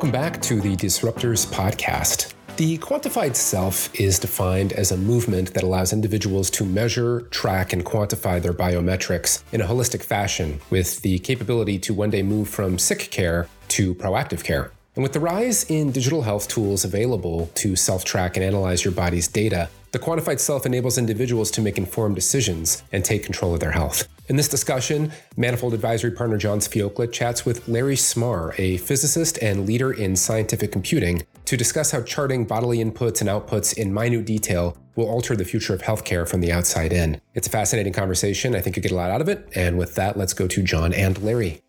Welcome back to the Disruptors Podcast. The quantified self is defined as a movement that allows individuals to measure, track, and quantify their biometrics in a holistic fashion with the capability to one day move from sick care to proactive care. And with the rise in digital health tools available to self track and analyze your body's data, the quantified self enables individuals to make informed decisions and take control of their health. In this discussion, Manifold Advisory partner John Sviokla chats with Larry Smarr, a physicist and leader in scientific computing, to discuss how charting bodily inputs and outputs in minute detail will alter the future of healthcare from the outside in. It's a fascinating conversation. I think you get a lot out of it. And with that, let's go to John and Larry.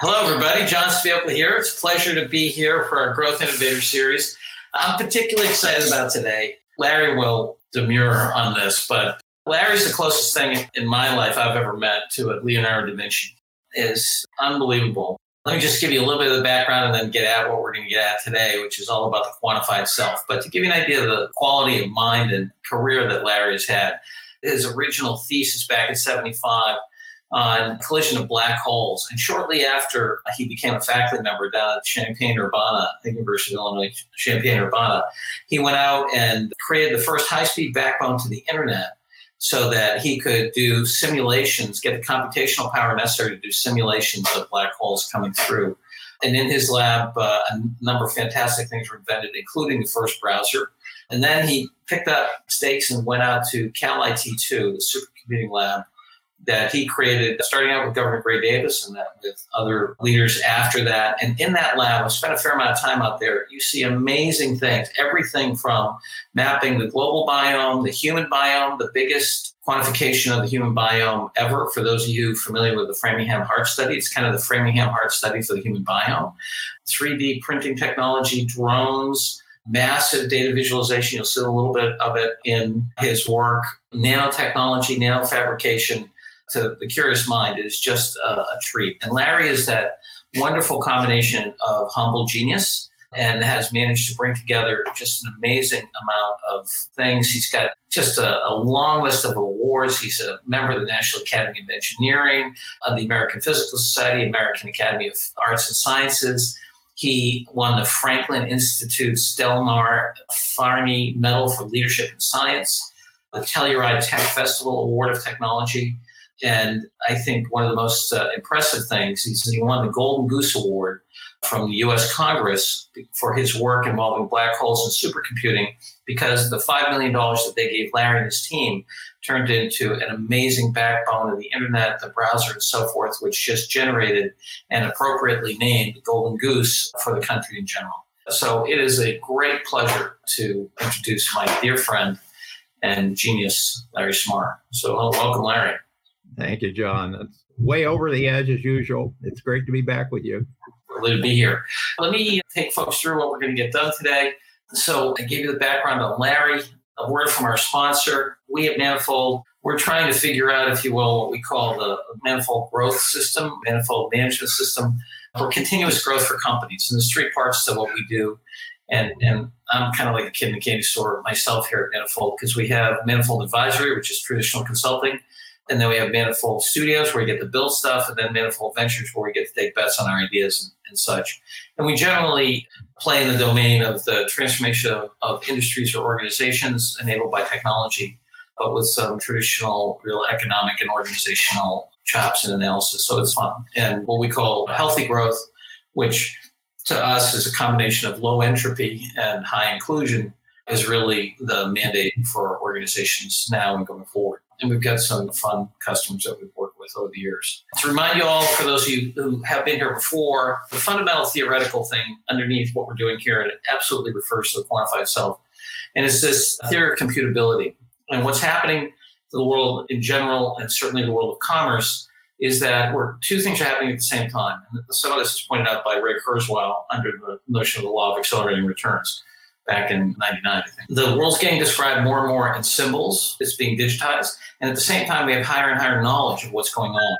Hello, everybody. John Sviokla here. It's a pleasure to be here for our Growth Innovator series. I'm particularly excited about today. Larry will demur on this, but Larry's the closest thing in my life I've ever met to a Leonardo da Vinci. is unbelievable. Let me just give you a little bit of the background and then get at what we're going to get at today, which is all about the quantified self. But to give you an idea of the quality of mind and career that Larry has had, his original thesis back in 75 on collision of black holes. And shortly after he became a faculty member down at Champaign-Urbana, the University of Illinois, Champaign-Urbana, he went out and created the first high-speed backbone to the internet so that he could do simulations, get the computational power necessary to do simulations of black holes coming through. And in his lab, uh, a number of fantastic things were invented, including the first browser. And then he picked up stakes and went out to Cal IT2, the supercomputing lab, that he created, starting out with Governor Gray Davis and then with other leaders after that. And in that lab, I spent a fair amount of time out there. You see amazing things, everything from mapping the global biome, the human biome, the biggest quantification of the human biome ever. For those of you familiar with the Framingham Heart Study, it's kind of the Framingham Heart Study for the human biome. 3D printing technology, drones, massive data visualization. You'll see a little bit of it in his work. Nanotechnology, nanofabrication to the curious mind is just a, a treat. And Larry is that wonderful combination of humble genius and has managed to bring together just an amazing amount of things. He's got just a, a, long list of awards. He's a member of the National Academy of Engineering, of the American Physical Society, American Academy of Arts and Sciences. He won the Franklin Institute Stelmar Farney Medal for Leadership in Science, the Telluride Tech Festival Award of Technology, and I think one of the most uh, impressive things is he won the Golden Goose Award from the US Congress for his work involving black holes and supercomputing because the $5 million that they gave Larry and his team turned into an amazing backbone of the internet, the browser, and so forth, which just generated and appropriately named Golden Goose for the country in general. So it is a great pleasure to introduce my dear friend and genius, Larry Smarr. So welcome, Larry. Thank you, John. That's way over the edge as usual. It's great to be back with you. Glad to be here. Let me take folks through what we're going to get done today. So I gave you the background on Larry, a word from our sponsor. We at Manifold, we're trying to figure out, if you will, what we call the Manifold growth system, Manifold management system for continuous growth for companies. And there's three parts to what we do. And, and I'm kind of like a kid in a candy store myself here at Manifold because we have Manifold Advisory, which is traditional consulting. And then we have Manifold Studios where we get to build stuff, and then Manifold Ventures where we get to take bets on our ideas and, and such. And we generally play in the domain of the transformation of, of industries or organizations enabled by technology, but with some traditional, real economic and organizational chops and analysis. So it's fun. And what we call healthy growth, which to us is a combination of low entropy and high inclusion, is really the mandate for organizations now and going forward and we've got some fun customers that we've worked with over the years. To remind you all, for those of you who have been here before, the fundamental theoretical thing underneath what we're doing here, and it absolutely refers to the quantified self, and it's this theory of computability. And what's happening to the world in general, and certainly the world of commerce, is that we're, two things are happening at the same time. And some of this is pointed out by Ray Kurzweil under the notion of the law of accelerating returns back in 99, The world's getting described more and more in symbols. It's being digitized. And at the same time, we have higher and higher knowledge of what's going on.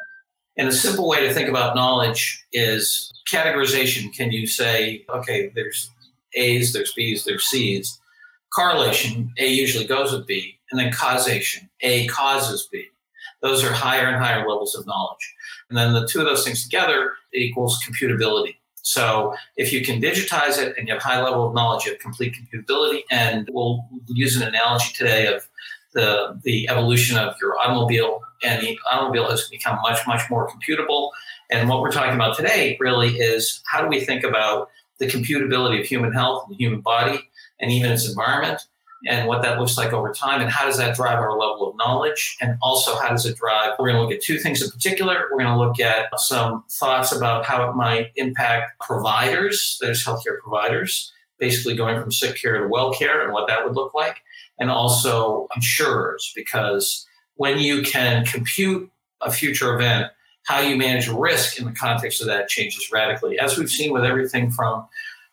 And a simple way to think about knowledge is categorization. Can you say, okay, there's A's, there's B's, there's C's. Correlation, A usually goes with B. And then causation, A causes B. Those are higher and higher levels of knowledge. And then the two of those things together equals computability. So if you can digitize it and you have high level of knowledge, you have complete computability. And we'll use an analogy today of the the evolution of your automobile, and the automobile has become much much more computable. And what we're talking about today really is how do we think about the computability of human health, the human body, and even its environment, and what that looks like over time, and how does that drive our level of knowledge, and also how does it drive? We're going to look at two things in particular. We're going to look at some thoughts about how it might impact providers, there's healthcare providers, basically going from sick care to well care, and what that would look like, and also insurers, because when you can compute a future event, how you manage risk in the context of that changes radically, as we've seen with everything from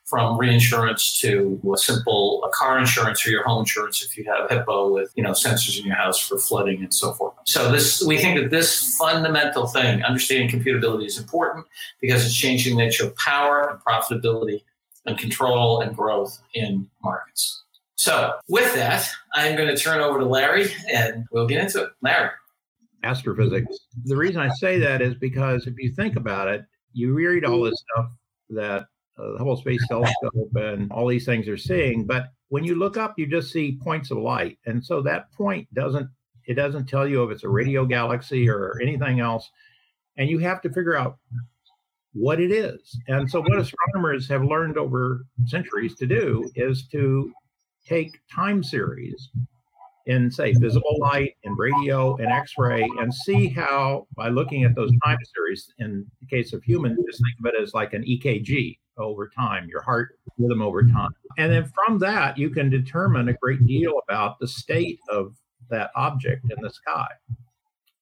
from reinsurance to a simple car insurance or your home insurance if you have HIPAA with you know sensors in your house for flooding and so forth. So this we think that this fundamental thing, understanding computability, is important because it's changing the nature of power and profitability and control and growth in markets. So with that, I'm going to turn over to Larry and we'll get into it. Larry. Astrophysics. The reason I say that is because if you think about it, you read all this stuff that uh, the Hubble Space Telescope and all these things are seeing. But when you look up, you just see points of light, and so that point doesn't it doesn't tell you if it's a radio galaxy or anything else, and you have to figure out what it is. And so what astronomers have learned over centuries to do is to take time series in say visible light and radio and x-ray and see how by looking at those time series in the case of humans just think of it as like an ekg over time, your heart rhythm over time. And then from that, you can determine a great deal about the state of that object in the sky.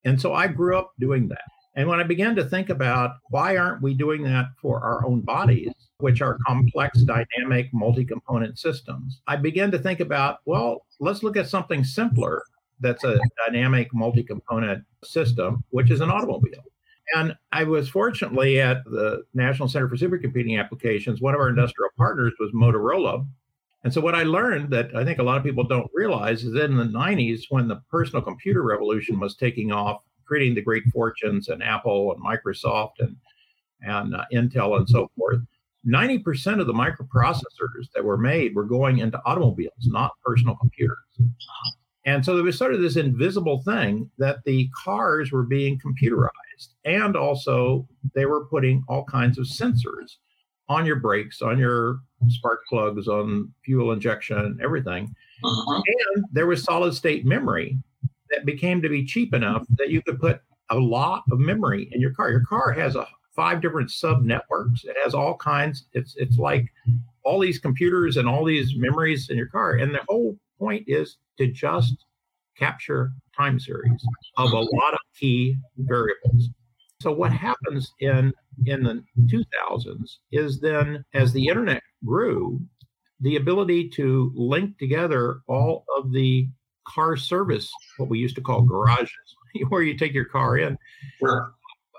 And so I grew up doing that. And when I began to think about why aren't we doing that for our own bodies, which are complex, dynamic, multi component systems, I began to think about, well, let's look at something simpler that's a dynamic, multi component system, which is an automobile. And I was fortunately at the National Center for Supercomputing Applications. One of our industrial partners was Motorola. And so, what I learned that I think a lot of people don't realize is in the 90s, when the personal computer revolution was taking off, creating the great fortunes and Apple and Microsoft and, and uh, Intel and so forth, 90% of the microprocessors that were made were going into automobiles, not personal computers. And so there was sort of this invisible thing that the cars were being computerized. And also, they were putting all kinds of sensors on your brakes, on your spark plugs, on fuel injection, everything. Uh-huh. And there was solid state memory that became to be cheap enough that you could put a lot of memory in your car. Your car has a five different sub networks. It has all kinds. It's it's like all these computers and all these memories in your car. And the whole point is to just capture time series of a lot of key variables. So what happens in in the 2000s is then as the internet grew, the ability to link together all of the car service, what we used to call garages, where you take your car in, sure.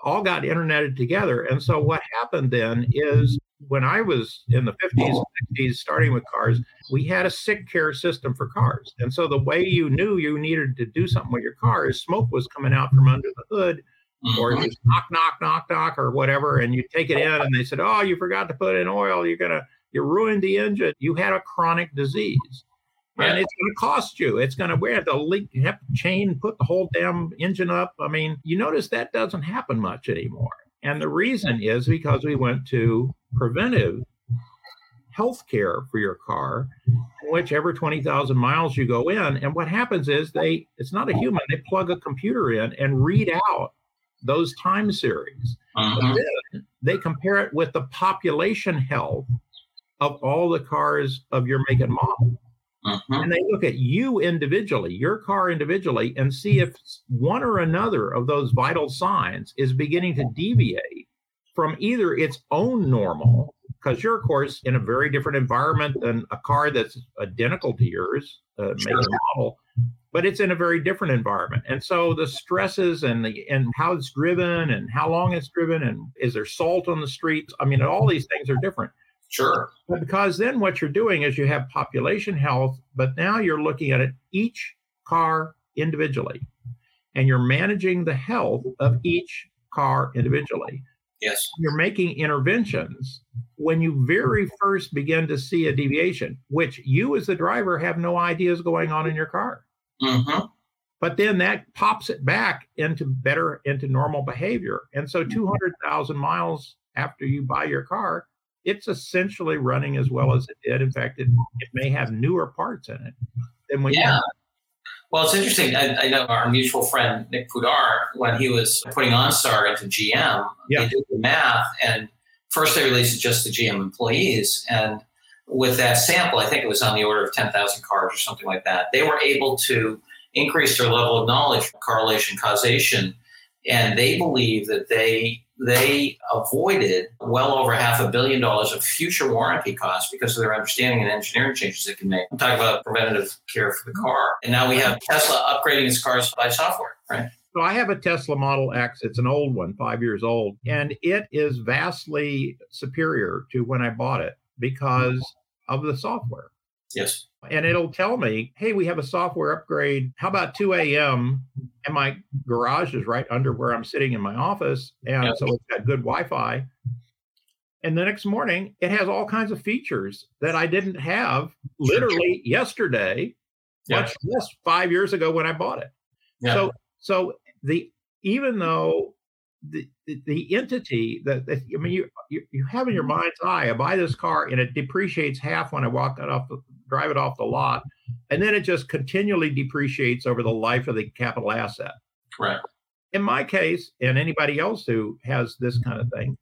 all got interneted together. And so what happened then is when I was in the 50s, 60s, starting with cars, we had a sick care system for cars. And so the way you knew you needed to do something with your car is smoke was coming out from under the hood, mm-hmm. or just knock, knock, knock, knock, or whatever. And you take it in and they said, Oh, you forgot to put in oil. You're going to, you ruined the engine. You had a chronic disease. And it's going to cost you. It's going to wear the leak, have to chain, put the whole damn engine up. I mean, you notice that doesn't happen much anymore. And the reason is because we went to preventive health care for your car, which every 20,000 miles you go in. And what happens is they, it's not a human, they plug a computer in and read out those time series. Uh-huh. Then they compare it with the population health of all the cars of your make and model. Uh-huh. And they look at you individually, your car individually, and see if one or another of those vital signs is beginning to deviate from either its own normal, because you're, of course, in a very different environment than a car that's identical to yours, uh, make and model, but it's in a very different environment. And so the stresses and the and how it's driven and how long it's driven and is there salt on the streets? I mean, all these things are different. Sure. But because then what you're doing is you have population health, but now you're looking at it each car individually. And you're managing the health of each car individually. Yes. You're making interventions when you very mm-hmm. first begin to see a deviation, which you as the driver have no idea is going on in your car. Mm-hmm. But then that pops it back into better, into normal behavior. And so mm-hmm. 200,000 miles after you buy your car, it's essentially running as well mm-hmm. as it did. In fact, it, it may have newer parts in it than when yeah. Well, it's interesting. I, I, know our mutual friend Nick Pudar, when he was putting OnStar into GM, yeah. they did the math, and first they released it just to GM employees, and with that sample, I think it was on the order of ten thousand cars or something like that. They were able to increase their level of knowledge, correlation, causation, and they believe that they they avoided well over half a billion dollars of future warranty costs because of their understanding and engineering changes they can make. I'm talking about preventative care for the car. And now we have Tesla upgrading its cars by software, right? So I have a Tesla Model X. It's an old one, five years old, and it is vastly superior to when I bought it because of the software. Yes. And it'll tell me, hey, we have a software upgrade. How about 2 a.m.? And my garage is right under where I'm sitting in my office. And yep. so it's got good Wi Fi. And the next morning, it has all kinds of features that I didn't have literally yesterday, yeah. much less five years ago when I bought it. Yeah. So, so the even though the, the, the entity that, that, I mean, you, you, you have in your mind's eye, I buy this car and it depreciates half when I walk it off the, drive it off the lot, and then it just continually depreciates over the life of the capital asset. Right. In my case, and anybody else who has this kind of thing,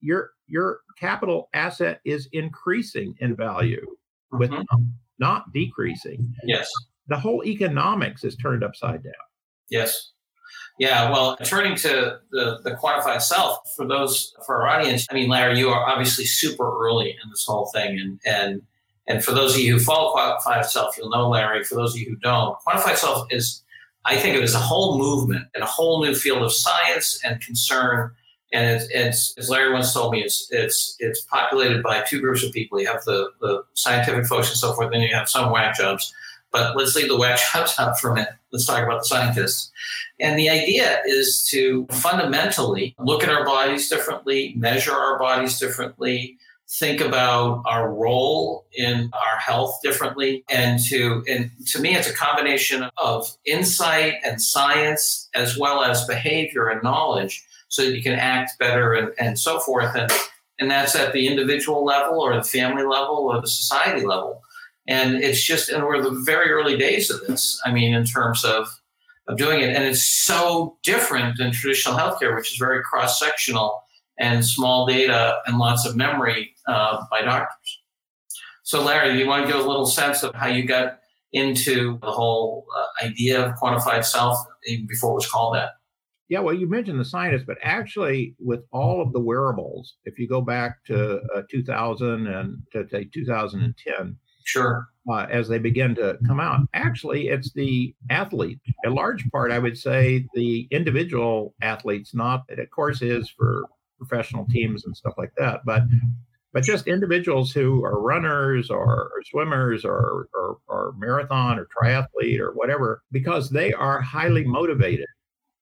your your capital asset is increasing in value with mm-hmm. not decreasing. Yes. The whole economics is turned upside down. Yes. Yeah, well, turning to the, the quantified self, for those for our audience, I mean, Larry, you are obviously super early in this whole thing, and and and for those of you who follow quantified self, you'll know Larry. For those of you who don't, quantified self is, I think, it is a whole movement and a whole new field of science and concern. And it's, it's as Larry once told me, it's it's it's populated by two groups of people. You have the the scientific folks and so forth, then you have some whack jobs but let's leave the whack jobs out for a minute. Let's talk about the scientists. And the idea is to fundamentally look at our bodies differently, measure our bodies differently, think about our role in our health differently and to and to me it's a combination of insight and science as well as behavior and knowledge so that you can act better and, and so forth and and that's at the individual level or the family level or the society level and it's just, and we're the very early days of this. I mean, in terms of, of doing it. And it's so different than traditional healthcare, which is very cross sectional and small data and lots of memory uh, by doctors. So, Larry, do you want to give a little sense of how you got into the whole uh, idea of quantified self even before it was called that? Yeah, well, you mentioned the scientists, but actually, with all of the wearables, if you go back to uh, 2000 and to say 2010, Sure. Uh, as they begin to come out. Actually, it's the athlete. A large part, I would say, the individual athletes, not it of course is for professional teams and stuff like that, but but just individuals who are runners or, or swimmers or, or, or marathon or triathlete or whatever, because they are highly motivated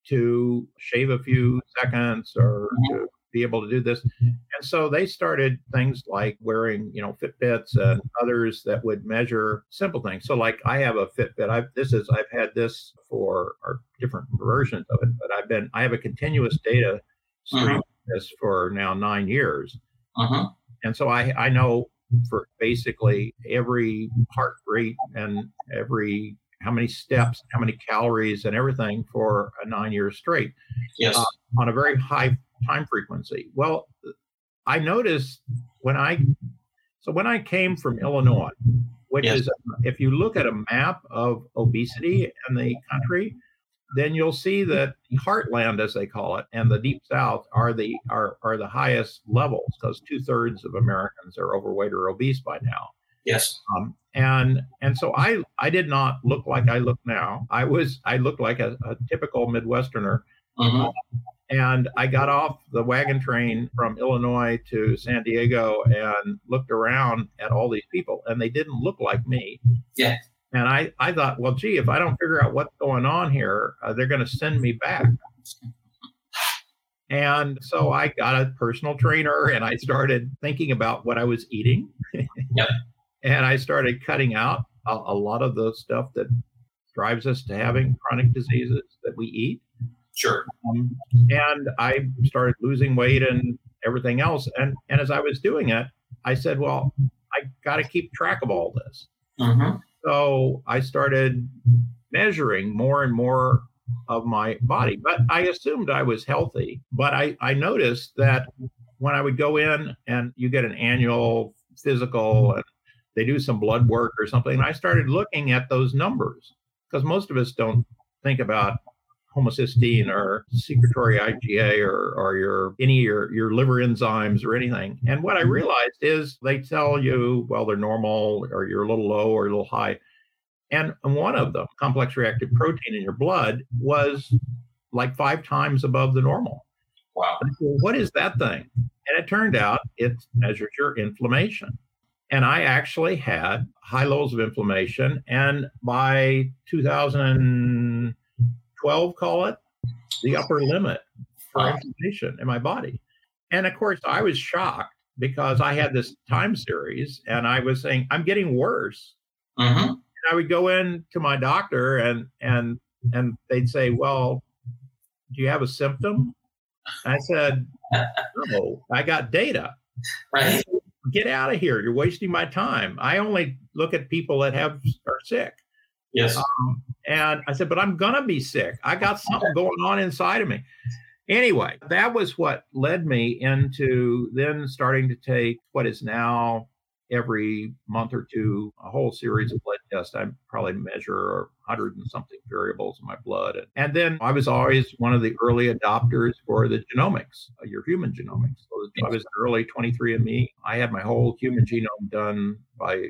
to shave a few seconds or to be able to do this. Mm-hmm. And so they started things like wearing, you know, Fitbits and others that would measure simple things. So like I have a Fitbit. I've this is I've had this for our different versions of it, but I've been I have a continuous data stream uh-huh. This for now nine years. Uh-huh. And so I I know for basically every heart rate and every how many steps, how many calories, and everything for a nine years straight. Yes. Uh, on a very high time frequency. Well, I noticed when I so when I came from Illinois, which yes. is if you look at a map of obesity in the country, then you'll see that the heartland, as they call it, and the deep south are the are are the highest levels because two thirds of Americans are overweight or obese by now. Yes. Um, and and so I I did not look like I look now. I was I looked like a, a typical Midwesterner. Mm-hmm. And I got off the wagon train from Illinois to San Diego and looked around at all these people, and they didn't look like me. Yeah. And I, I thought, well, gee, if I don't figure out what's going on here, uh, they're going to send me back. And so I got a personal trainer and I started thinking about what I was eating. Yep. and I started cutting out a, a lot of the stuff that drives us to having chronic diseases that we eat. Sure. Um, and I started losing weight and everything else. And and as I was doing it, I said, well, I got to keep track of all this. hmm So I started measuring more and more of my body, but I assumed I was healthy. But I, I noticed that when I would go in and you get an annual physical and they do some blood work or something, I started looking at those numbers because most of us don't think about homocysteine or secretory IgA or, or your any your your liver enzymes or anything. And what I mm-hmm. realized is they tell you, well, they're normal or you're a little low or a little high. And one of them, complex reactive protein in your blood, was like five times above the normal. Wow. Well, what is that thing? And it turned out it measures your inflammation. And I actually had high levels of inflammation. And by 2012, call it the upper limit for Wow. inflammation in my body. And of course, I was shocked because I had this time series and I was saying, I'm getting worse. hmm I would go in to my doctor and and and they'd say, "Well, do you have a symptom?" I said, "No, I got data. Right. Get out of here. You're wasting my time. I only look at people that have are sick." Yes. And I said, "But I'm gonna be sick. I got something going on inside of me." Anyway, that was what led me into then starting to take what is now every month or two a whole series of blood tests. I probably measure a hundred and something variables in my blood, and, and then I was always one of the early adopters for the genomics, uh, your human genomics. So I was early 23andMe. I had my whole human genome done by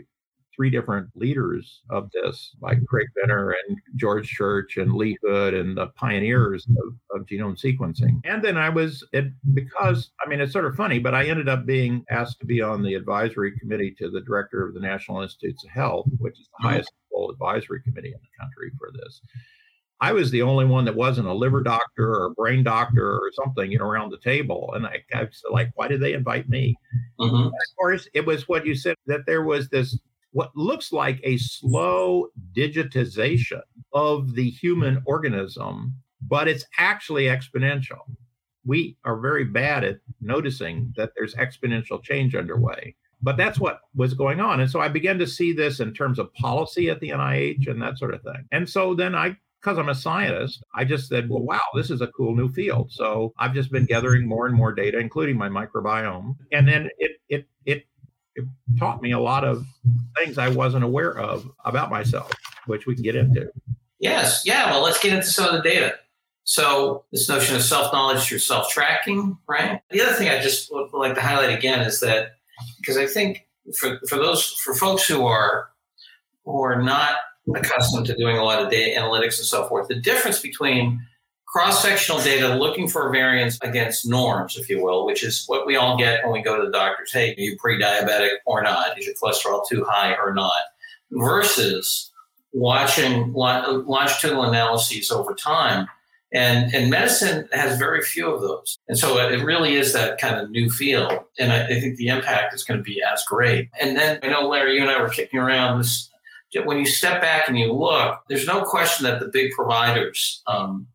three different leaders of this, like mm-hmm. Craig Venter and George Church and Lee Hood and the pioneers mm-hmm. of, of genome sequencing. And then I was, it, because, I mean, it's sort of funny, but I ended up being asked to be on the advisory committee to the director of the National Institutes of Health, which is the mm-hmm. highest level advisory committee in the country for this. I was the only one that wasn't a liver doctor or a brain doctor or something, you know, around the table. And I, I was like, why did they invite me? hmm of course, it was what you said that there was this what looks like a slow digitization of the human organism, but it's actually exponential. We are very bad at noticing that there's exponential change underway. But that's what was going on. And so I began to see this in terms of policy at the NIH and that sort of thing. And so then I because I'm a scientist, I just said, well, wow, this is a cool new field. So I've just been gathering more and more data, including my microbiome. And then it it it, it taught me a lot of things I wasn't aware of about myself, which we can get into. Yes. Yeah. Well, let's get into some of the data. So this notion of self-knowledge through self-tracking, right? The other thing I just would like to highlight again is that because I think for, for those for folks who are who are not accustomed to doing a lot of data analytics and so forth, the difference between cross-sectional data looking for variance against norms, if you will, which is what we all get when we go to the doctors. Hey, are you pre-diabetic or not? Is your cholesterol too high or not? Versus watching longitudinal analyses over time. And, and medicine has very few of those. And so it really is that kind of new field. And I, I think the impact is going to be as great. And then I know, Larry, you and I were kicking around this. When you step back and you look, there's no question that the big providers um,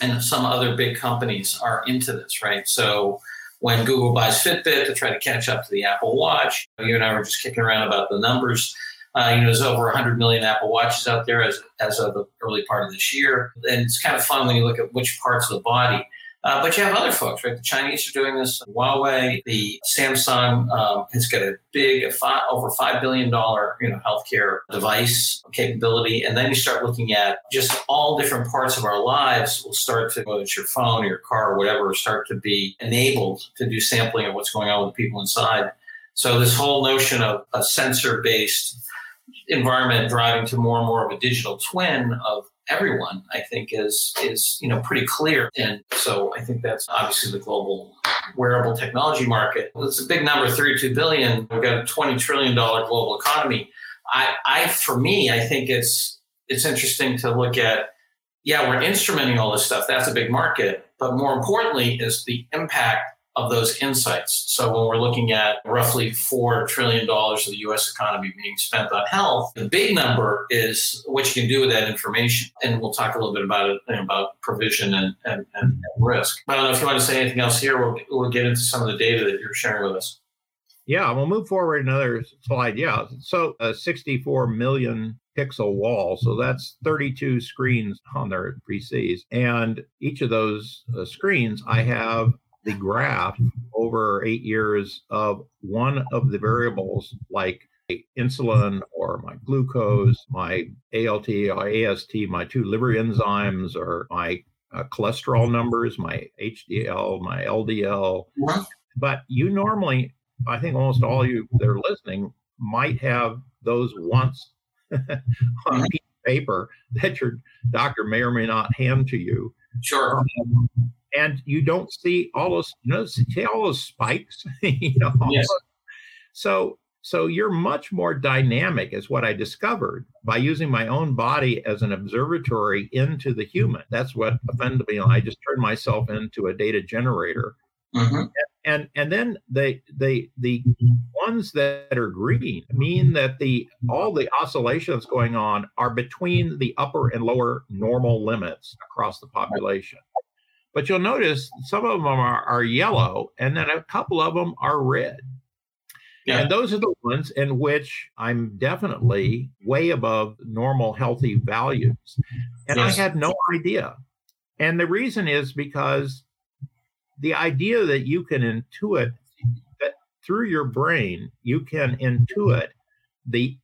and some other big companies are into this, right? So when Google buys Fitbit to try to catch up to the Apple Watch, you and I were just kicking around about the numbers. Uh, you know, there's over 100 million Apple Watches out there as, as of the early part of this year. And it's kind of fun when you look at which parts of the body. Uh, but you have other folks, right? The Chinese are doing this. Huawei, the Samsung um, has got a big, a five, over five billion dollar, you know, healthcare device capability. And then you start looking at just all different parts of our lives will start to, whether it's your phone or your car or whatever, start to be enabled to do sampling of what's going on with the people inside. So this whole notion of a sensor-based environment driving to more and more of a digital twin of everyone, I think is is you know pretty clear. And so I think that's obviously the global wearable technology market. It's a big number, 32 billion. We've got a 20 trillion dollar global economy. I, I for me, I think it's it's interesting to look at yeah, we're instrumenting all this stuff. That's a big market. But more importantly, is the impact of those insights. So when we're looking at roughly $4 trillion of the US economy being spent on health, the big number is what you can do with that information. And we'll talk a little bit about it, about provision and, and, and, risk. I don't know if you want to say anything else here. We'll, we'll get into some of the data that you're sharing with us. Yeah, we'll move forward another slide. Yeah, so a 64 million pixel wall. So that's 32 screens on their PCs. And each of those uh, screens, I have the graph over eight years of one of the variables like insulin or my glucose, my ALT or AST, my two liver enzymes, or my uh, cholesterol numbers, my HDL, my LDL. But you normally, I think almost all you that are listening might have those once on a piece of paper that your doctor may or may not hand to you. Sure. Um, and you don't see all those, you know, see all those spikes, you know. Yes. So, so you're much more dynamic, is what I discovered by using my own body as an observatory into the human. That's what offended me. I just turned myself into a data generator. Mm-hmm. And, and and then they they the ones that are green mean that the all the oscillations going on are between the upper and lower normal limits across the population. But you'll notice some of them are, are yellow and then a couple of them are red. Yeah. And those are the ones in which I'm definitely way above normal healthy values. And yes. I had no idea. And the reason is because the idea that you can intuit that through your brain, you can intuit the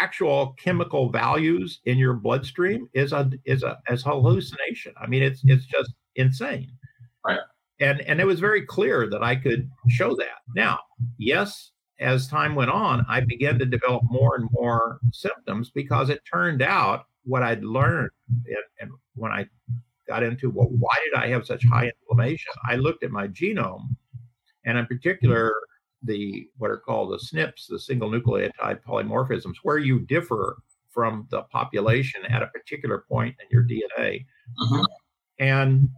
actual chemical values in your bloodstream is a is a as hallucination. I mean, it's it's just insane. Right. And and it was very clear that I could show that. Now, yes, as time went on, I began to develop more and more symptoms because it turned out what I'd learned and, and when I got into well, why did I have such high inflammation? I looked at my genome, and in particular, the what are called the SNPs, the single nucleotide polymorphisms, where you differ from the population at a particular point in your DNA. Mm-hmm and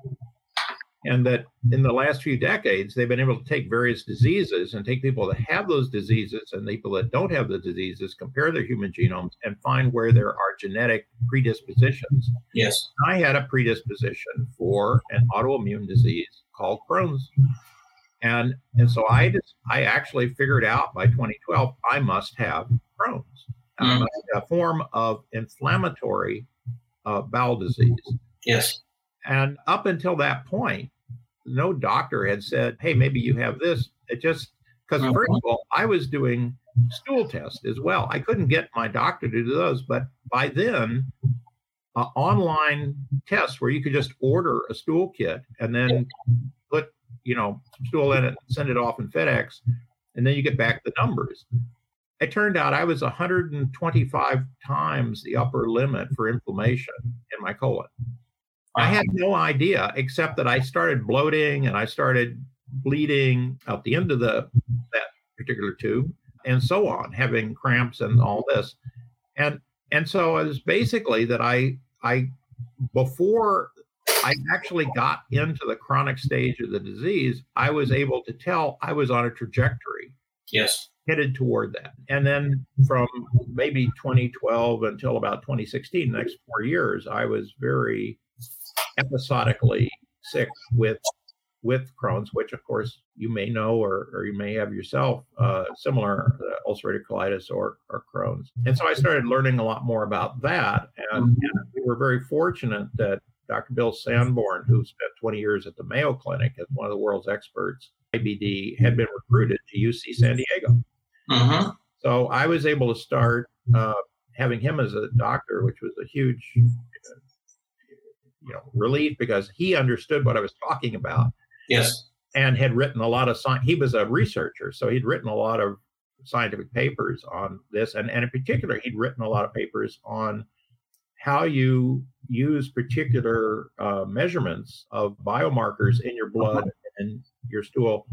and that in the last few decades they've been able to take various diseases and take people that have those diseases and people that don't have the diseases compare their human genomes and find where there are genetic predispositions. Yes. I had a predisposition for an autoimmune disease called crohn's. And and so i just i actually figured out by 2012 i must have crohn's. Mm. a form of inflammatory uh, bowel disease. Yes and up until that point, no doctor had said, hey, maybe you have this. It just, because first of all, I was doing stool tests as well. I couldn't get my doctor to do those, but by then, uh, online tests where you could just order a stool kit and then put, you know, stool in it, send it off in FedEx, and then you get back the numbers. It turned out I was 125 times the upper limit for inflammation in my colon. I had no idea except that I started bloating and I started bleeding out the end of the that particular tube and so on, having cramps and mm-hmm. all this. And and so it was basically that I I before I actually got into the chronic stage of the disease, I was able to tell I was on a trajectory. Yes. Headed toward that. And then from maybe 2012 until about 2016, the next four years, I was very episodically sick with with Crohn's, which of course you may know or, or you may have yourself uh, similar uh, ulcerative colitis or, or Crohn's. And so I started learning a lot more about that. And, mm-hmm. and we were very fortunate that Dr. Bill Sandborn, who spent 20 years at the Mayo Clinic as one of the world's experts, IBD, had been recruited to UC San Diego. Mm-hmm. So I was able to start uh, having him as a doctor, which was a huge you know relief because he understood what I was talking about. Yes. And had written a lot of science. He was a researcher, so he'd written a lot of scientific papers on this, and, and in particular, he'd written a lot of papers on how you use particular uh, measurements of biomarkers in your blood and your stool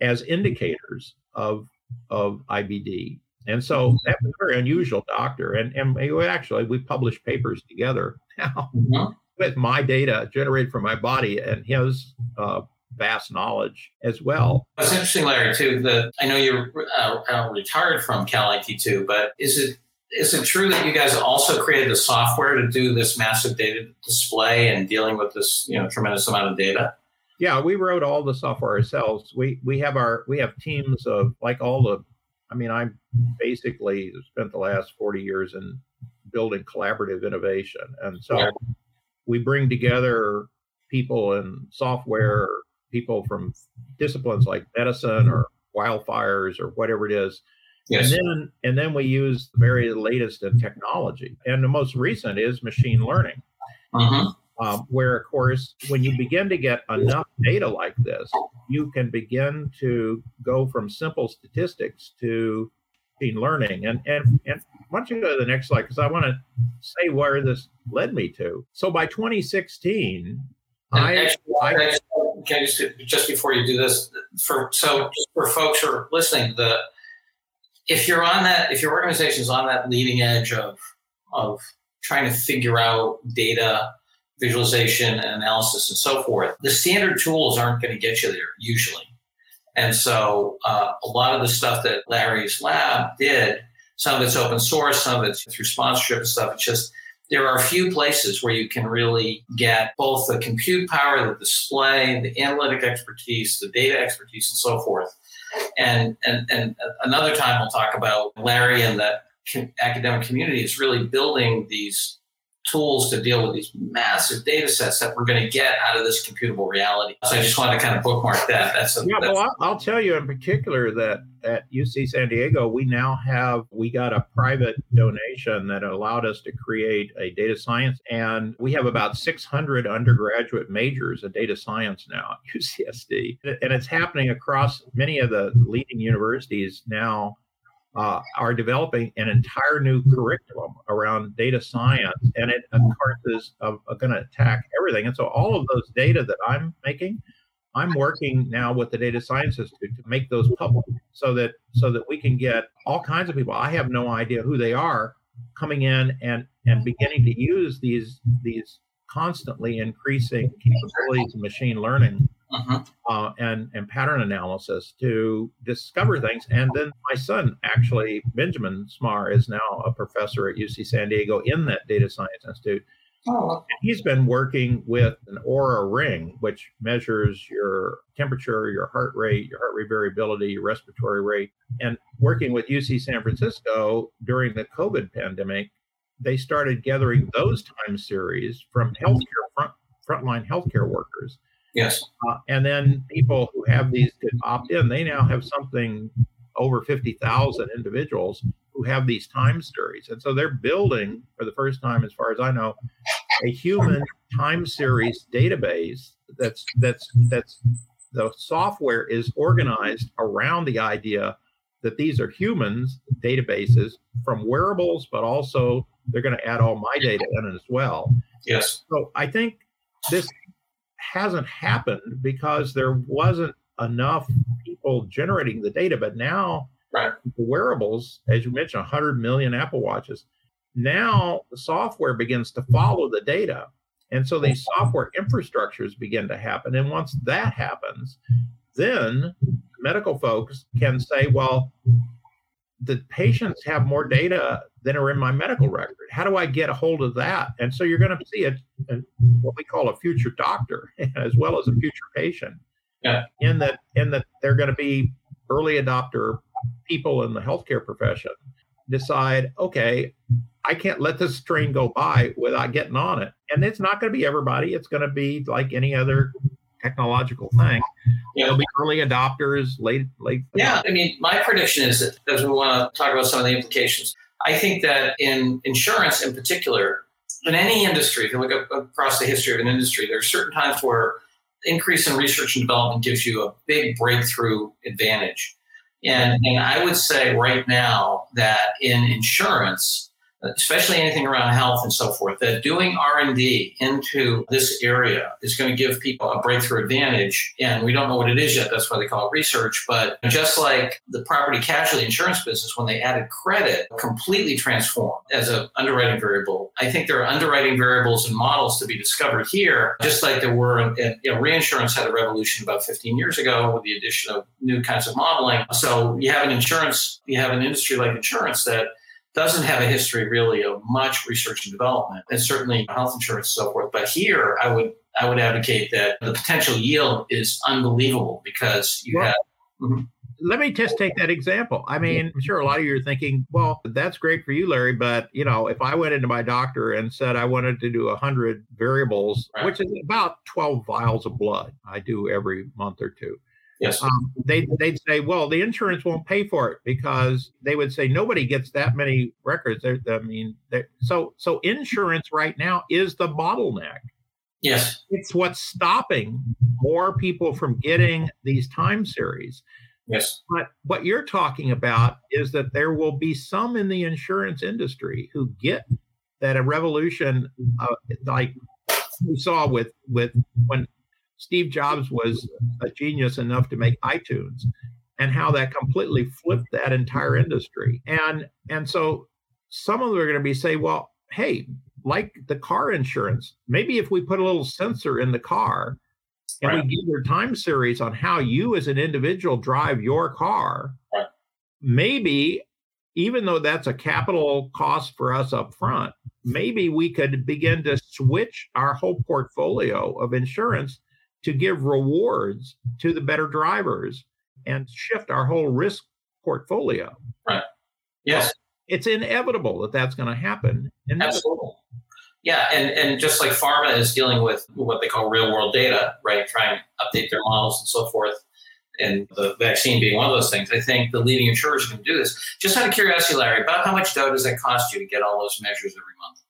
as indicators of of IBD. And so that was a very unusual doctor. And and actually we published papers together now. Mm-hmm with my data generated from my body and his uh, vast knowledge as well. It's interesting, Larry, too, that I know you're uh, retired from Cal IT2, but is it is it true that you guys also created the software to do this massive data display and dealing with this you know tremendous amount of data? Yeah, we wrote all the software ourselves. We we have our we have teams of like all the I mean, I basically spent the last 40 years in building collaborative innovation. And so yeah. We bring together people in software, people from disciplines like medicine or wildfires or whatever it is. Yes. And then and then we use the very latest in technology. And the most recent is machine learning. Uh-huh um, where, of course, when you begin to get enough data like this, you can begin to go from simple statistics to machine learning. And and and why don't you go to the next slide because I want to say where this led me to. So by 2016, I, actually, I, can just just before you do this for so for folks who are listening, the if you're on that if your organization is on that leading edge of of trying to figure out data visualization and analysis and so forth, the standard tools aren't going to get you there usually. And so uh, a lot of the stuff that Larry's lab did, some of it's open source, some of it's through sponsorship and stuff. It's just there are a few places where you can really get both the compute power, the display, the analytic expertise, the data expertise, and so forth. And and and another time we'll talk about Larry and the academic community is really building these tools to deal with these massive data sets that we're going to get out of this computable reality. So I just want to kind of bookmark that. That's a, yeah. That's, well, I'll, I'll, tell you in particular that at UC San Diego, we now have we got a private donation that allowed us to create a data science, and we have about 600 undergraduate majors in data science now at UCSD, and it's happening across many of the leading universities now uh, are developing an entire new curriculum around data science, and it of course is uh, going to attack everything. And so all of those data that I'm making, I'm working now with the data Science Institute to make those public, so that so that we can get all kinds of people. I have no idea who they are coming in and and beginning to use these these constantly increasing capabilities of machine learning uh-huh. uh, and and pattern analysis to discover things. And then my son, actually, Benjamin Smarr, is now a professor at UC San Diego in that data science institute. Oh. He's been working with an Oura ring, which measures your temperature, your heart rate, your heart rate variability, your respiratory rate. And working with UC San Francisco during the COVID pandemic, they started gathering those time series from healthcare front, frontline healthcare workers Yes. Uh, and then people who have these could opt in. They now have something over 50,000 individuals who have these time series. And so they're building, for the first time, as far as I know, a human time series database that's that's that's the software is organized around the idea that these are humans databases from wearables, but also they're going to add all my data in as well. Yes. So I think this hasn't happened because there wasn't enough people generating the data. But now, right. the wearables, as you mentioned, 100 million Apple Watches, now the software begins to follow the data. And so these software infrastructures begin to happen. And once that happens, then medical folks can say, well, the patients have more data than are in my medical record. How do I get a hold of that? And so you're going to see a, a, what we call a future doctor as well as a future patient. Yeah. In that, in that they're going to be early adopter people in the healthcare profession decide, okay, I can't let this train go by without getting on it. And it's not going to be everybody. It's going to be like any other technological thing. Yeah. There'll be early adopters, late, late. Yeah, I mean, my prediction is that as we want to talk about some of the implications, I think that in insurance in particular, in any industry, if you look across the history of an industry, there are certain times where increase in research and development gives you a big breakthrough advantage. And, and I would say right now that in insurance, especially anything around health and so forth, that doing R&D into this area is going to give people a breakthrough advantage. And we don't know what it is yet. That's why they call it research. But just like the property casualty insurance business, when they added credit, completely transformed as an underwriting variable. I think there are underwriting variables and models to be discovered here, just like there were in, you know, reinsurance had a revolution about 15 years ago with the addition of new kinds of modeling. So you have an insurance, you have an industry like insurance that doesn't have a history really of much research and development, and certainly health insurance and so forth. But here, I would I would advocate that the potential yield is unbelievable because you well, have. Mm-hmm. Let me just take that example. I mean, I'm sure a lot of you are thinking, well, that's great for you, Larry, but you know, if I went into my doctor and said I wanted to do 100 variables, right. which is about 12 vials of blood, I do every month or two Yes. Um, they they'd say, well, the insurance won't pay for it because they would say nobody gets that many records. They're, I mean, so so insurance right now is the bottleneck. Yes. It's what's stopping more people from getting these time series. Yes. But what you're talking about is that there will be some in the insurance industry who get that a revolution, uh, like we saw with with when Steve Jobs was a genius enough to make iTunes and how that completely flipped that entire industry. And and so some of them are going to be say, well, hey, like the car insurance, maybe if we put a little sensor in the car and right. we give your time series on how you as an individual drive your car, right. maybe even though that's a capital cost for us up front, maybe we could begin to switch our whole portfolio of insurance to give rewards to the better drivers and shift our whole risk portfolio. Right. Yes. It's inevitable that that's going to happen. Absolutely. Yeah, and, and just like pharma is dealing with what they call real world data, right? Trying to update their models and so forth, and the vaccine being one of those things, I think the leading insurers can do this. Just out of curiosity, Larry, about how much dough does that cost you to get all those measures every month?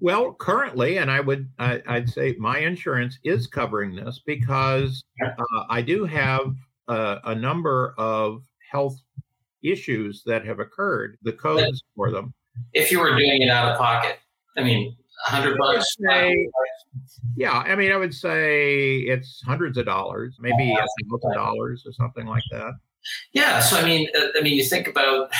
Well, currently, and I would I, would say my insurance is covering this because uh, I do have a, a, number of health issues that have occurred. The codes for them. If you were doing it out of pocket, I mean, hundred bucks. Say, yeah, I mean, I would say it's hundreds of dollars, maybe a thousand dollars or something like that. Yeah, so I mean, uh, I mean, you think about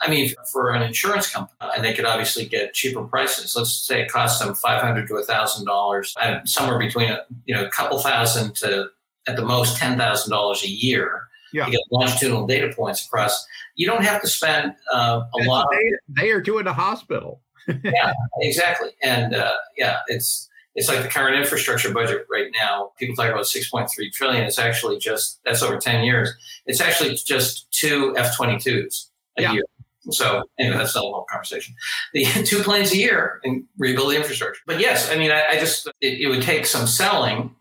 I mean, for an insurance company, and they could obviously get cheaper prices. Let's say it costs them five hundred to a thousand dollars, somewhere between a you know a couple thousand to at the most ten thousand dollars a year. Yeah. You get longitudinal data points across. You don't have to spend uh, a lot. They, they are doing a hospital. yeah, exactly, and uh, yeah, it's it's like the current infrastructure budget right now. People talk about 6.3 trillion. It's actually just that's over 10 years. It's actually just two F-22s a yeah. year. So anyway, that's a whole conversation. The two planes a year and rebuild the infrastructure. But yes, I mean, I, I just it, it, would take some selling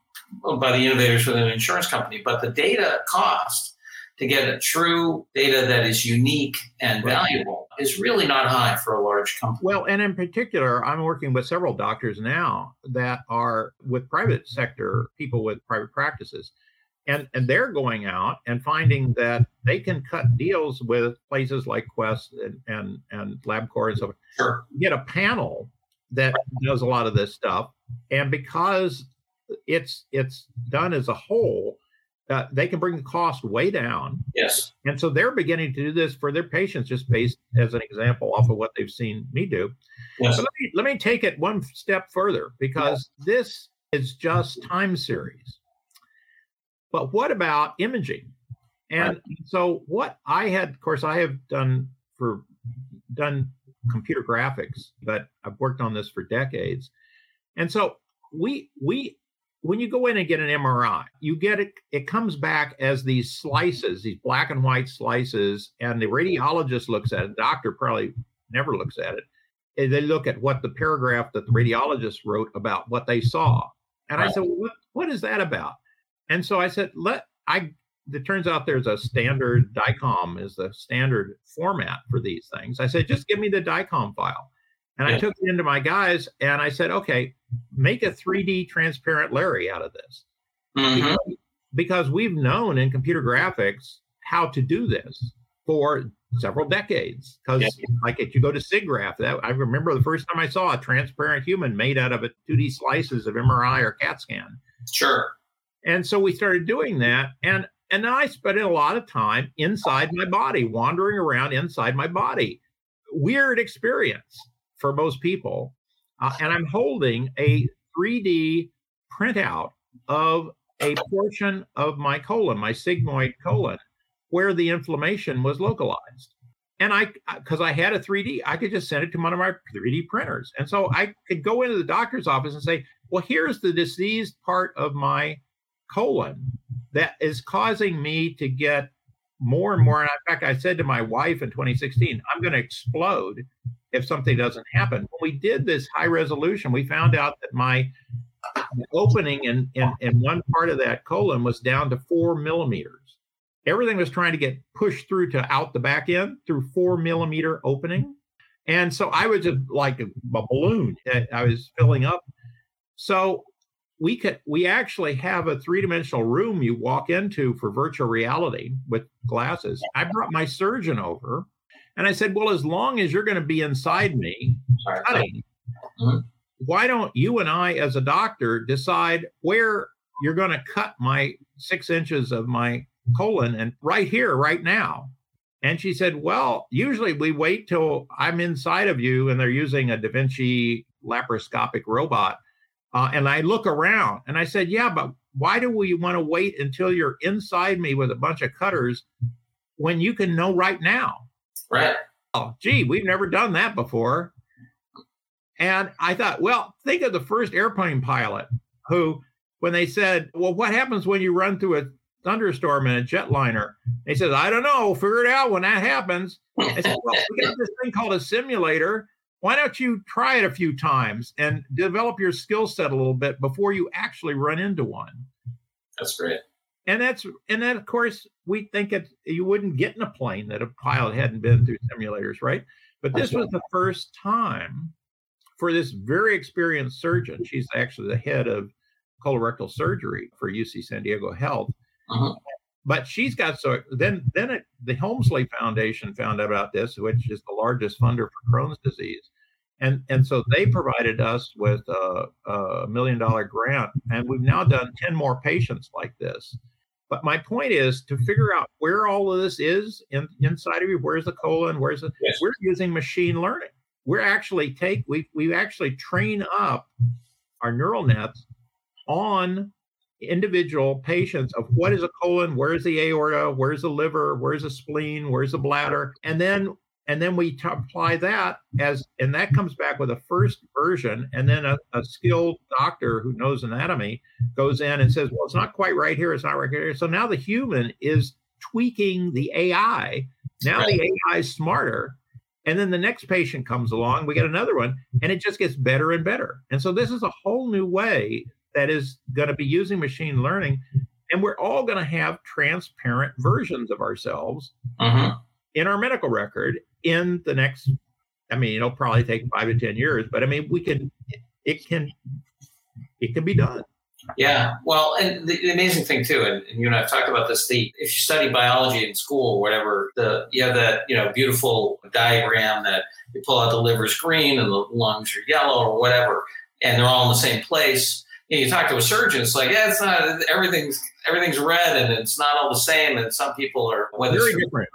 by the innovators within an insurance company, but the data cost to get a true data that is unique and valuable is really not high for a large company. Well, and in particular, I'm working with several doctors now that are with private sector people with private practices and and they're going out and finding that they can cut deals with places like Quest and and, and LabCorp and so sure. get a panel that does a lot of this stuff, and because it's it's done as a whole, uh, they can bring the cost way down. Yes, and so they're beginning to do this for their patients, just based as an example off of what they've seen me do. Yes. But let me let me take it one step further because yes. this is just time series but what about imaging? And right. so what I had, of course, I have done for done computer graphics, but I've worked on this for decades. And so we we when you go in and get an MRI, you get it, it comes back as these slices, these black and white slices, and the radiologist looks at it, the doctor probably never looks at it. And they look at what the paragraph that the radiologist wrote about what they saw. And right. I said, well, what, what is that about? And so I said, let I it turns out there's a standard DICOM is the standard format for these things. I said, just give me the DICOM file. And yeah. I took it into my guys and I said, okay, make a 3D transparent Larry out of this. Mm-hmm. Because, because, we've known in computer graphics how to do this. for several decades because yeah. like if you go to SIGGRAPH, that I remember the first time I saw a transparent human made out of a 2D slices of MRI or CAT scan. Sure. And so we started doing that. And and I spent a lot of time inside my body, wandering around inside my body. Weird experience for most people. Uh, and I'm holding a 3D printout of a portion of my colon, my sigmoid colon, where the inflammation was localized. And I, because I had a 3D, I could just send it to one of my 3D printers. And so I could go into the doctor's office and say, well, here's the diseased part of my colon that is causing me to get more and more. And in fact, I said to my wife in 2016, I'm going to explode if something doesn't happen. When we did this high resolution, we found out that my opening in, in, in one part of that colon was down to four millimeters. Everything was trying to get pushed through to out the back end through four millimeter opening. And so I was just like a, a balloon. I was filling up. So we could we actually have a three-dimensional room you walk into for virtual reality with glasses. I brought my surgeon over and I said, Well, as long as you're going to be inside me cutting, mm-hmm. why don't you and I, as a doctor, decide where you're going to cut my six inches of my colon and right here, right now? And she said, Well, usually we wait till I'm inside of you and they're using a Da Vinci laparoscopic robot. Uh, and I look around and I said, Yeah, but why do we want to wait until you're inside me with a bunch of cutters when you can know right now? Right. Oh, gee, we've never done that before. And I thought, well, think of the first airplane pilot who, when they said, well, what happens when you run through a thunderstorm in a jetliner? They said, I don't know. Figure it out when that happens. I said, well, we got this thing called a simulator. Why don't you try it a few times and develop your skill set a little bit before you actually run into one? That's great. And that's and then of course we think it you wouldn't get in a plane that a pilot hadn't been through simulators right? But this was the first time for this very experienced surgeon. She's actually the head of colorectal surgery for uc san diego health. Uh-huh. But she's got so then then it, the helmsley foundation found out about this which is the largest funder for crohn's disease and and so they provided us with a, a million dollar grant and we've now done 10 more patients like this but my point is to figure out where all of this is in, inside of you. Where's the colon? Where's the? Yes. We're using machine learning. We're actually take we we actually train up our neural nets on individual patients of what is a colon, where's the aorta, where's the liver, where's the spleen, where's the bladder, and then and then we t- apply that as and that comes back with a first version and then a, a, skilled doctor who knows anatomy goes in and says well it's not quite right here it's not right here. So now the human is tweaking the ai now right. the ai is smarter and then the next patient comes along we get another one and it just gets better and better. And so this is a whole new way that is going to be using machine learning and we're all going to have transparent versions of ourselves uh-huh in our medical record in the next i mean it'll probably take five to ten years but i mean we can it can it can be done. Yeah well and the, the amazing thing too and, and, you and i've talked about this the if you study biology in school or whatever the you have that you know beautiful diagram that you pull out the liver's green and the lungs are yellow or whatever and they're all in the same place you, know, you talk to a surgeon it's like yeah it's not everything's everything's red and it's not all the same and some people are whether very different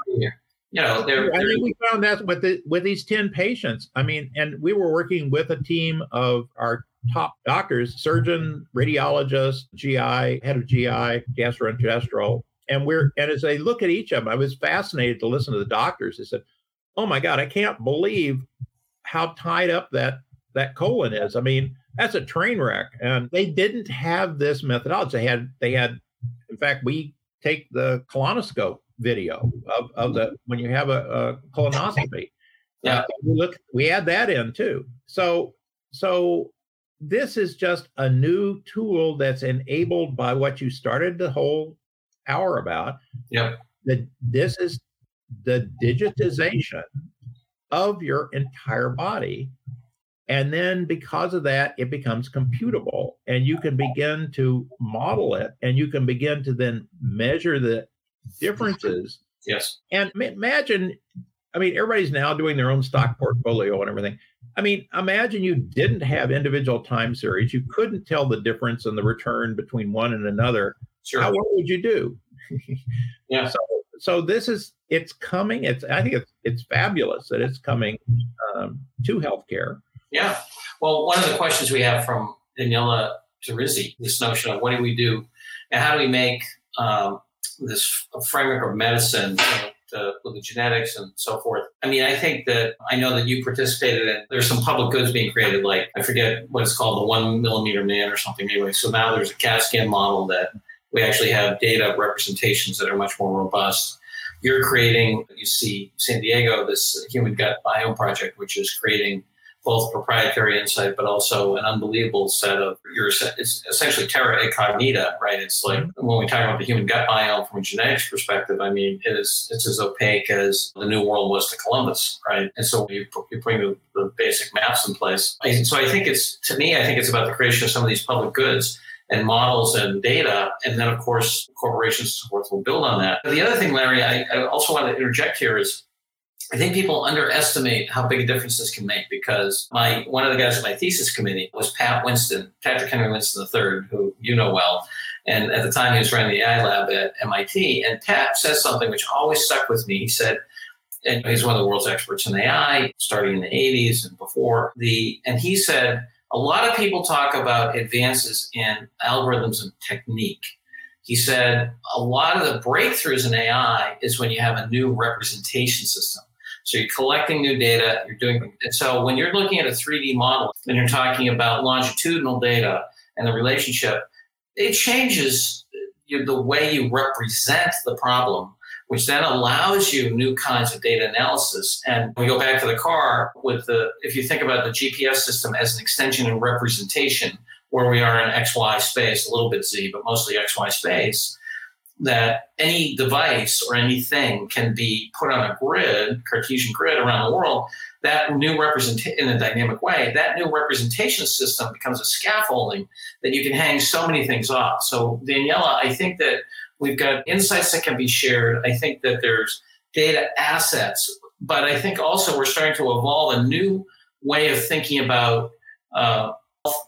you know, they're, I think we found that with the, with these ten patients. I mean, and we were working with a team of our top doctors, surgeon, radiologist, GI, head of GI, gastrointestinal, and we're and as I look at each of them, I was fascinated to listen to the doctors. They said, "Oh my God, I can't believe how tied up that that colon is. I mean, that's a train wreck." And they didn't have this methodology. They had they had, in fact, we take the colonoscope video of, of the when you have a, a colonoscopy. Yeah, uh, we look we add that in too. So so this is just a new tool that's enabled by what you started the whole hour about. Yeah, That this is the digitization of your entire body. And then because of that, it becomes computable and you can begin to model it and you can begin to then measure the differences Yes. And imagine, I mean, everybody's now doing their own stock portfolio and everything. I mean, imagine you didn't have individual time series. You couldn't tell the difference in the return between one and another. Sure. How what would you do? yeah. So, so this is it's coming. It's I think it's it's fabulous that it's coming um, to healthcare. Yeah. Well, one of the questions we have from Daniela Teresi, this notion of what do we do and how do we make um, this framework of medicine with the genetics and so forth. I mean, I think that I know that you participated in. There's some public goods being created, like I forget what it's called, the one millimeter man or something. Anyway, so now there's a CAT scan model that we actually have data representations that are much more robust. You're creating, UC San Diego, this human gut biome project, which is creating both proprietary insight, but also an unbelievable set of your. It's essentially terra incognita, right? It's like mm-hmm. when we talk about the human gut biome from a genetics perspective. I mean, it is it's as opaque as the New World was to Columbus, right? And so you you bring the, the basic maps in place. So I think it's to me, I think it's about the creation of some of these public goods and models and data. And then, of course, corporations and so forth will build on that. But the other thing, Larry, I, I also want to interject here is I think people underestimate how big a difference this can make because my one of the guys on my thesis committee was Pat Winston, Patrick Henry Winston III, who you know well. And at the time, he was running the AI lab at MIT. And Pat says something which always stuck with me. He said, and he's one of the world's experts in AI, starting in the 80s and before the, and he said, a lot of people talk about advances in algorithms and technique. He said a lot of the breakthroughs in AI is when you have a new representation system. So you're collecting new data, you're doing, and so when you're looking at a 3D model and you're talking about longitudinal data and the relationship, it changes the way you represent the problem, which then allows you new kinds of data analysis. And we go back to the car with the, if you think about the GPS system as an extension and representation, where we are in XY space, a little bit Z, but mostly XY space, that any device or anything can be put on a grid, Cartesian grid around the world, that new representation in a dynamic way, that new representation system becomes a scaffolding that you can hang so many things off. So, Daniela, I think that we've got insights that can be shared. I think that there's data assets, but I think also we're starting to evolve a new way of thinking about uh,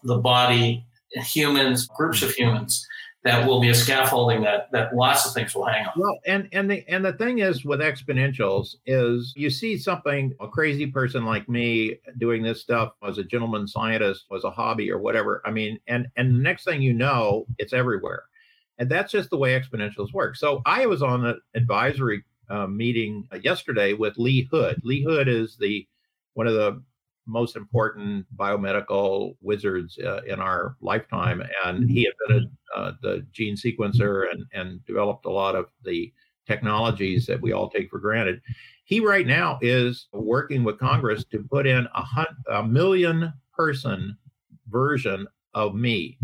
the body, humans, groups of humans that will be a scaffolding that that lots of things will hang on. Well, and and the and the thing is with exponentials is you see something a crazy person like me doing this stuff as a gentleman scientist was a hobby or whatever. I mean, and and the next thing you know, it's everywhere, and that's just the way exponentials work. So I was on an advisory uh, meeting yesterday with Lee Hood. Lee Hood is the one of the most important biomedical wizards uh, in our lifetime. And he invented uh, the gene sequencer and, and developed a lot of the technologies that we all take for granted. He right now is working with Congress to put in a, hun- a million person version of me.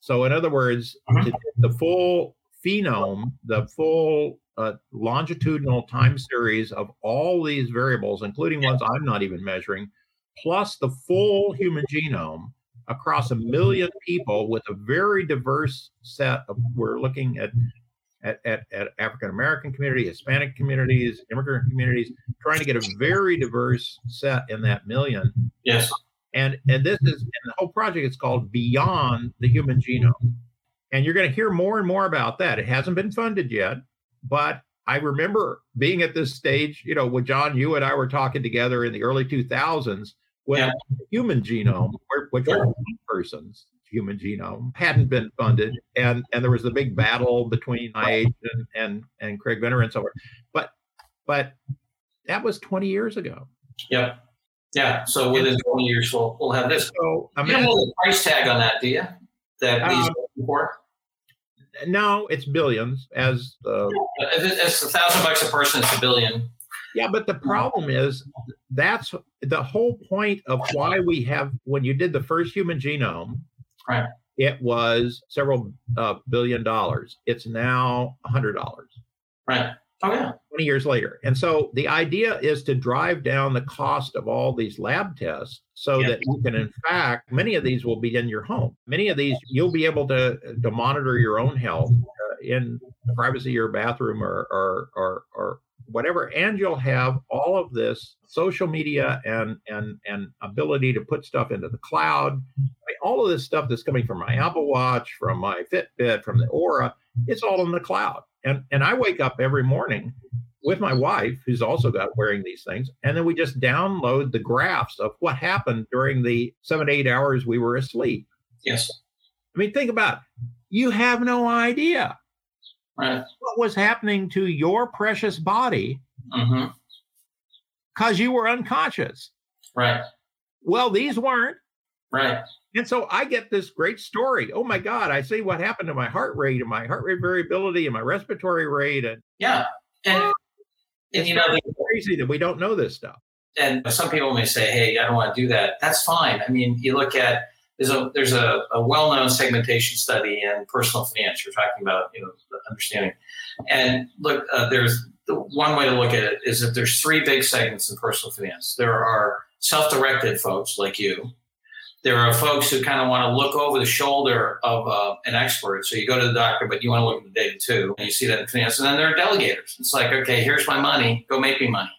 So, in other words, uh-huh. the full phenome, the full uh, longitudinal time series of all these variables, including ones I'm not even measuring, plus the full human genome across a million people with a very diverse set of we're looking at at, at, at African American community, Hispanic communities, immigrant communities, trying to get a very diverse set in that million. Yes. And and this is and the whole project is called Beyond the Human Genome. And you're going to hear more and more about that. It hasn't been funded yet, but I remember being at this stage, you know, with John, you and I were talking together in the early 2000s when yeah. human genome, which was one person's human genome, hadn't been funded, and and there was the big battle between NIH and and, and Craig Venter and so forth. But but that was 20 years ago. Yeah. Yeah. So within 20 years, we'll, we'll have this. So, I mean, you a price tag on that, do you? That uh, these for? No, it's billions. As uh, it's a thousand bucks a person, it's a billion. Yeah, but the problem is that's the whole point of why we have when you did the first human genome. Right. It was several uh, billion dollars. It's now a hundred dollars. Right. Oh yeah. 20 years later. And so the idea is to drive down the cost of all these lab tests so yeah. that you can, in fact, many of these will be in your home. Many of these you'll be able to, to monitor your own health in the privacy of your bathroom or or or, or whatever and you'll have all of this social media and and and ability to put stuff into the cloud. All of this stuff that's coming from my apple watch from my fitbit from the Oura it's all in the cloud. And and i wake up every morning with my wife who's also got wearing these things and then we just download the graphs of what happened during the seven eight hours we were asleep. Yes. I mean think about it. you have no idea right. what was happening to your precious body because mm-hmm. you were unconscious. Right. Well, these weren't. Right. And so I get this great story. Oh my God, I see what happened to my heart rate and my heart rate variability and my respiratory rate. And yeah. And, and you know, it's crazy that we don't know this stuff. And some people may say, hey, I don't want to do that. That's fine. I mean, you look at there's a there's a, a well-known segmentation study in personal finance. You're talking about you know understanding, and look, uh, there's the one way to look at it is that there's three big segments in personal finance. There are self-directed folks like you. There are folks who kind of want to look over the shoulder of uh, an expert. So you go to the doctor, but you want to look at the data too, and you see that in finance. And then there are delegators. It's like, okay, here's my money, go make me money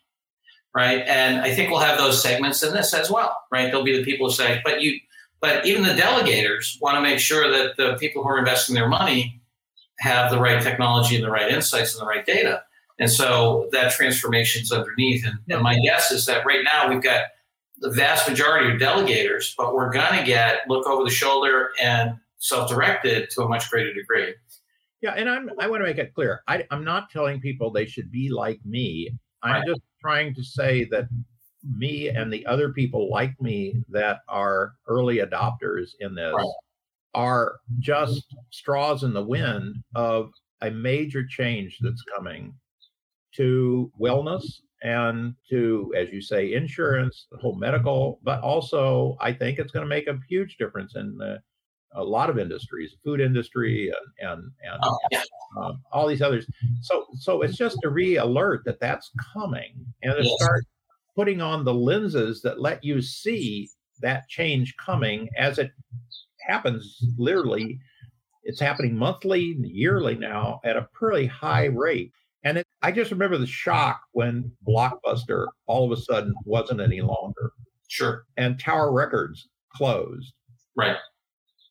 right? And I think we'll have those segments in this as well, right? There'll be the people who say, but you but even the delegators want to make sure that the people who are investing their money have the right technology and the right insights and the right data. And so that transformation is underneath. And, and my guess is that right now we've got the vast majority of delegators, but we're going to get look over the shoulder and self-directed to a much greater degree. Yeah, and I'm I want to make it clear. I, am not telling people they should be like me. I'm right. just trying to say that me and the other people like me that are early adopters in this are just straws in the wind of a major change that's coming to wellness and to, as you say, insurance, the whole medical, but also I think it's going to make a huge difference in the, a lot of industries, food industry, and and, and oh, yeah. um, all these others. So so it's just a re-alert that that's coming, and to yes. start putting on the lenses that let you see that change coming as it happens literally. It's happening monthly yearly now at a pretty high rate. And it, i just remember the shock when blockbuster all of a sudden wasn't any longer. Sure. And tower records closed. Right.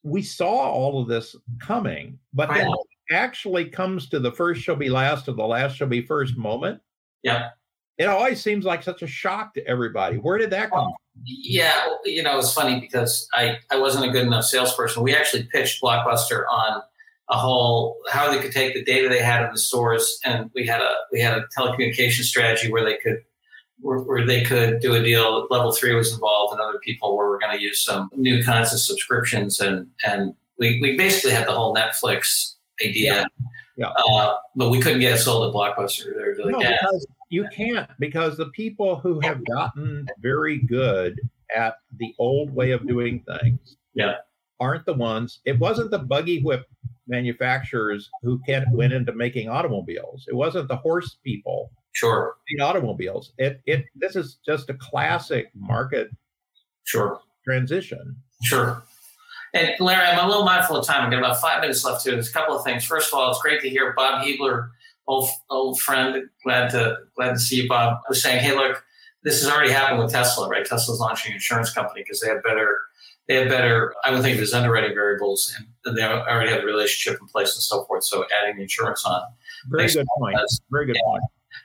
We saw all of this coming but then it actually comes to the first shall be last or the last shall be first moment. Yeah it always seems like such a shock to everybody. Where did that come from? Yeah, you know, it's funny because I, I wasn't a good enough salesperson. We actually pitched Blockbuster on a whole how they could take the data they had in the stores, and we had a we had a telecommunication strategy where they could where, where they could do a deal. Level three was involved, and other people where we're going to use some new kinds of subscriptions, and and we, we basically had the whole Netflix idea. Yeah. yeah. Uh, but we couldn't get it sold at Blockbuster. They were like, no, yeah. You can't because the people who have gotten very good at the old way of doing things yeah. aren't the ones. It wasn't the buggy whip manufacturers who can, went into making automobiles. It wasn't the horse people. Sure. The automobiles. It it this is just a classic market sure transition. Sure. And Larry, I'm a little mindful of time. I've got about five minutes left here. There's a couple of things. First of all, it's great to hear Bob Hebler old old friend. Glad to glad to see you, Bob. Was saying, hey, look, this has already happened with Tesla, right? Tesla's launching an insurance company because they have better they have better. I would think there's underwriting variables, and they already have the relationship in place and so forth. So adding the insurance on. Very good point. Sense. Very good yeah. point.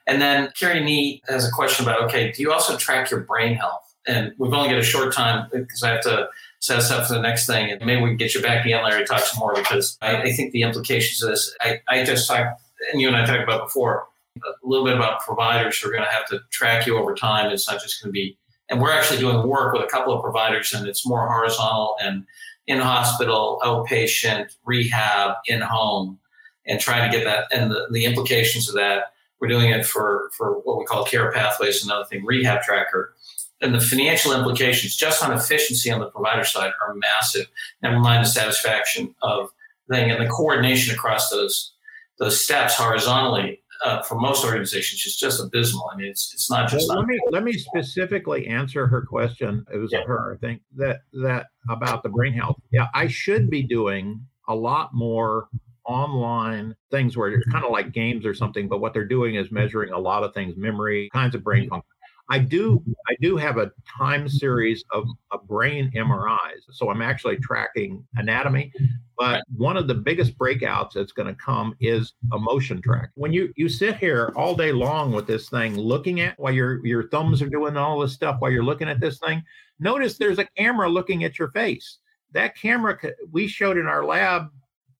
And then Carrie Nee has a question about okay, do you also track your brain health? And we've only got a short time uh, because I have to set us up for the next thing. And maybe we can get you back again, Larry, to talk some more because I, I think the implications of this, I, I just talked and you and I talked about before, a little bit about providers who are going to have to track you over time. It's not just going to be, and we're actually doing work with a couple of providers, and it's more horizontal and in hospital, outpatient, rehab, in home, and trying to get that and the, the implications of that. We're doing it for for what we call care pathways, another thing, rehab tracker. And the financial implications just on efficiency on the provider side are massive. Never mind the satisfaction of thing and the coordination across those those steps horizontally uh, for most organizations is just abysmal. I mean, it's it's not just. Well, let me let me specifically answer her question. It was yeah. her, I think that that about the brain health. Yeah, I should be doing a lot more online things where it's kind of like games or something, but what they're doing is measuring a lot of things, memory, kinds of brain function. I do I do have a time series of, of brain MRIs. So I'm actually tracking anatomy. But one of the biggest breakouts that's going to come is emotion track. When you you sit here all day long with this thing looking at while your your thumbs are doing all this stuff while you're looking at this thing, notice there's a camera looking at your face. That camera we showed in our lab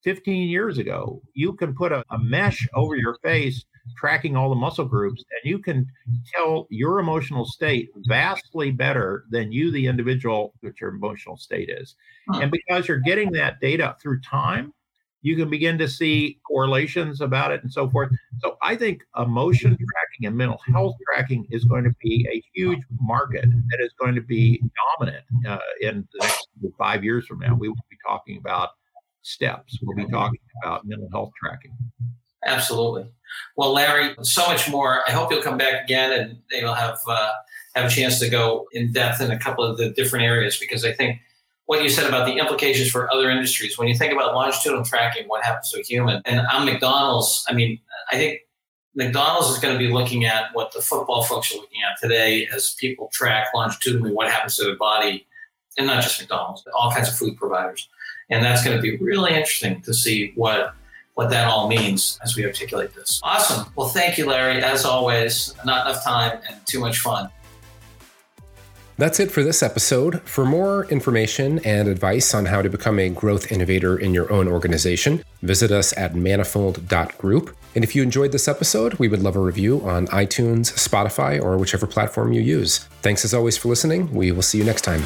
15 years ago. You can put a, a mesh over your face tracking all the muscle groups, and you can tell your emotional state vastly better than you, the individual, what your emotional state is. And because you're getting that data through time, you can begin to see correlations about it and so forth. So I think emotion tracking and mental health tracking is going to be a huge market that is going to be dominant uh, in the next five years from now. We will be talking about steps. We'll be talking about mental health tracking. Absolutely. Well, Larry, so much more. I hope you'll come back again and you'll have uh, have a chance to go in depth in a couple of the different areas because I think what you said about the implications for other industries. When you think about longitudinal tracking, what happens to a human? And on McDonald's, I mean, I think McDonald's is going to be looking at what the football folks are looking at today as people track longitudinally what happens to their body, and not just McDonald's, but all kinds of food providers. And that's going to be really interesting to see what what that all means as we articulate this. Awesome. Well, thank you, Larry. As always, not enough time and too much fun. That's it for this episode. For more information and advice on how to become a growth innovator in your own organization, visit us at manifold.group. And if you enjoyed this episode, we would love a review on iTunes, Spotify, or whichever platform you use. Thanks as always for listening. We will see you next time.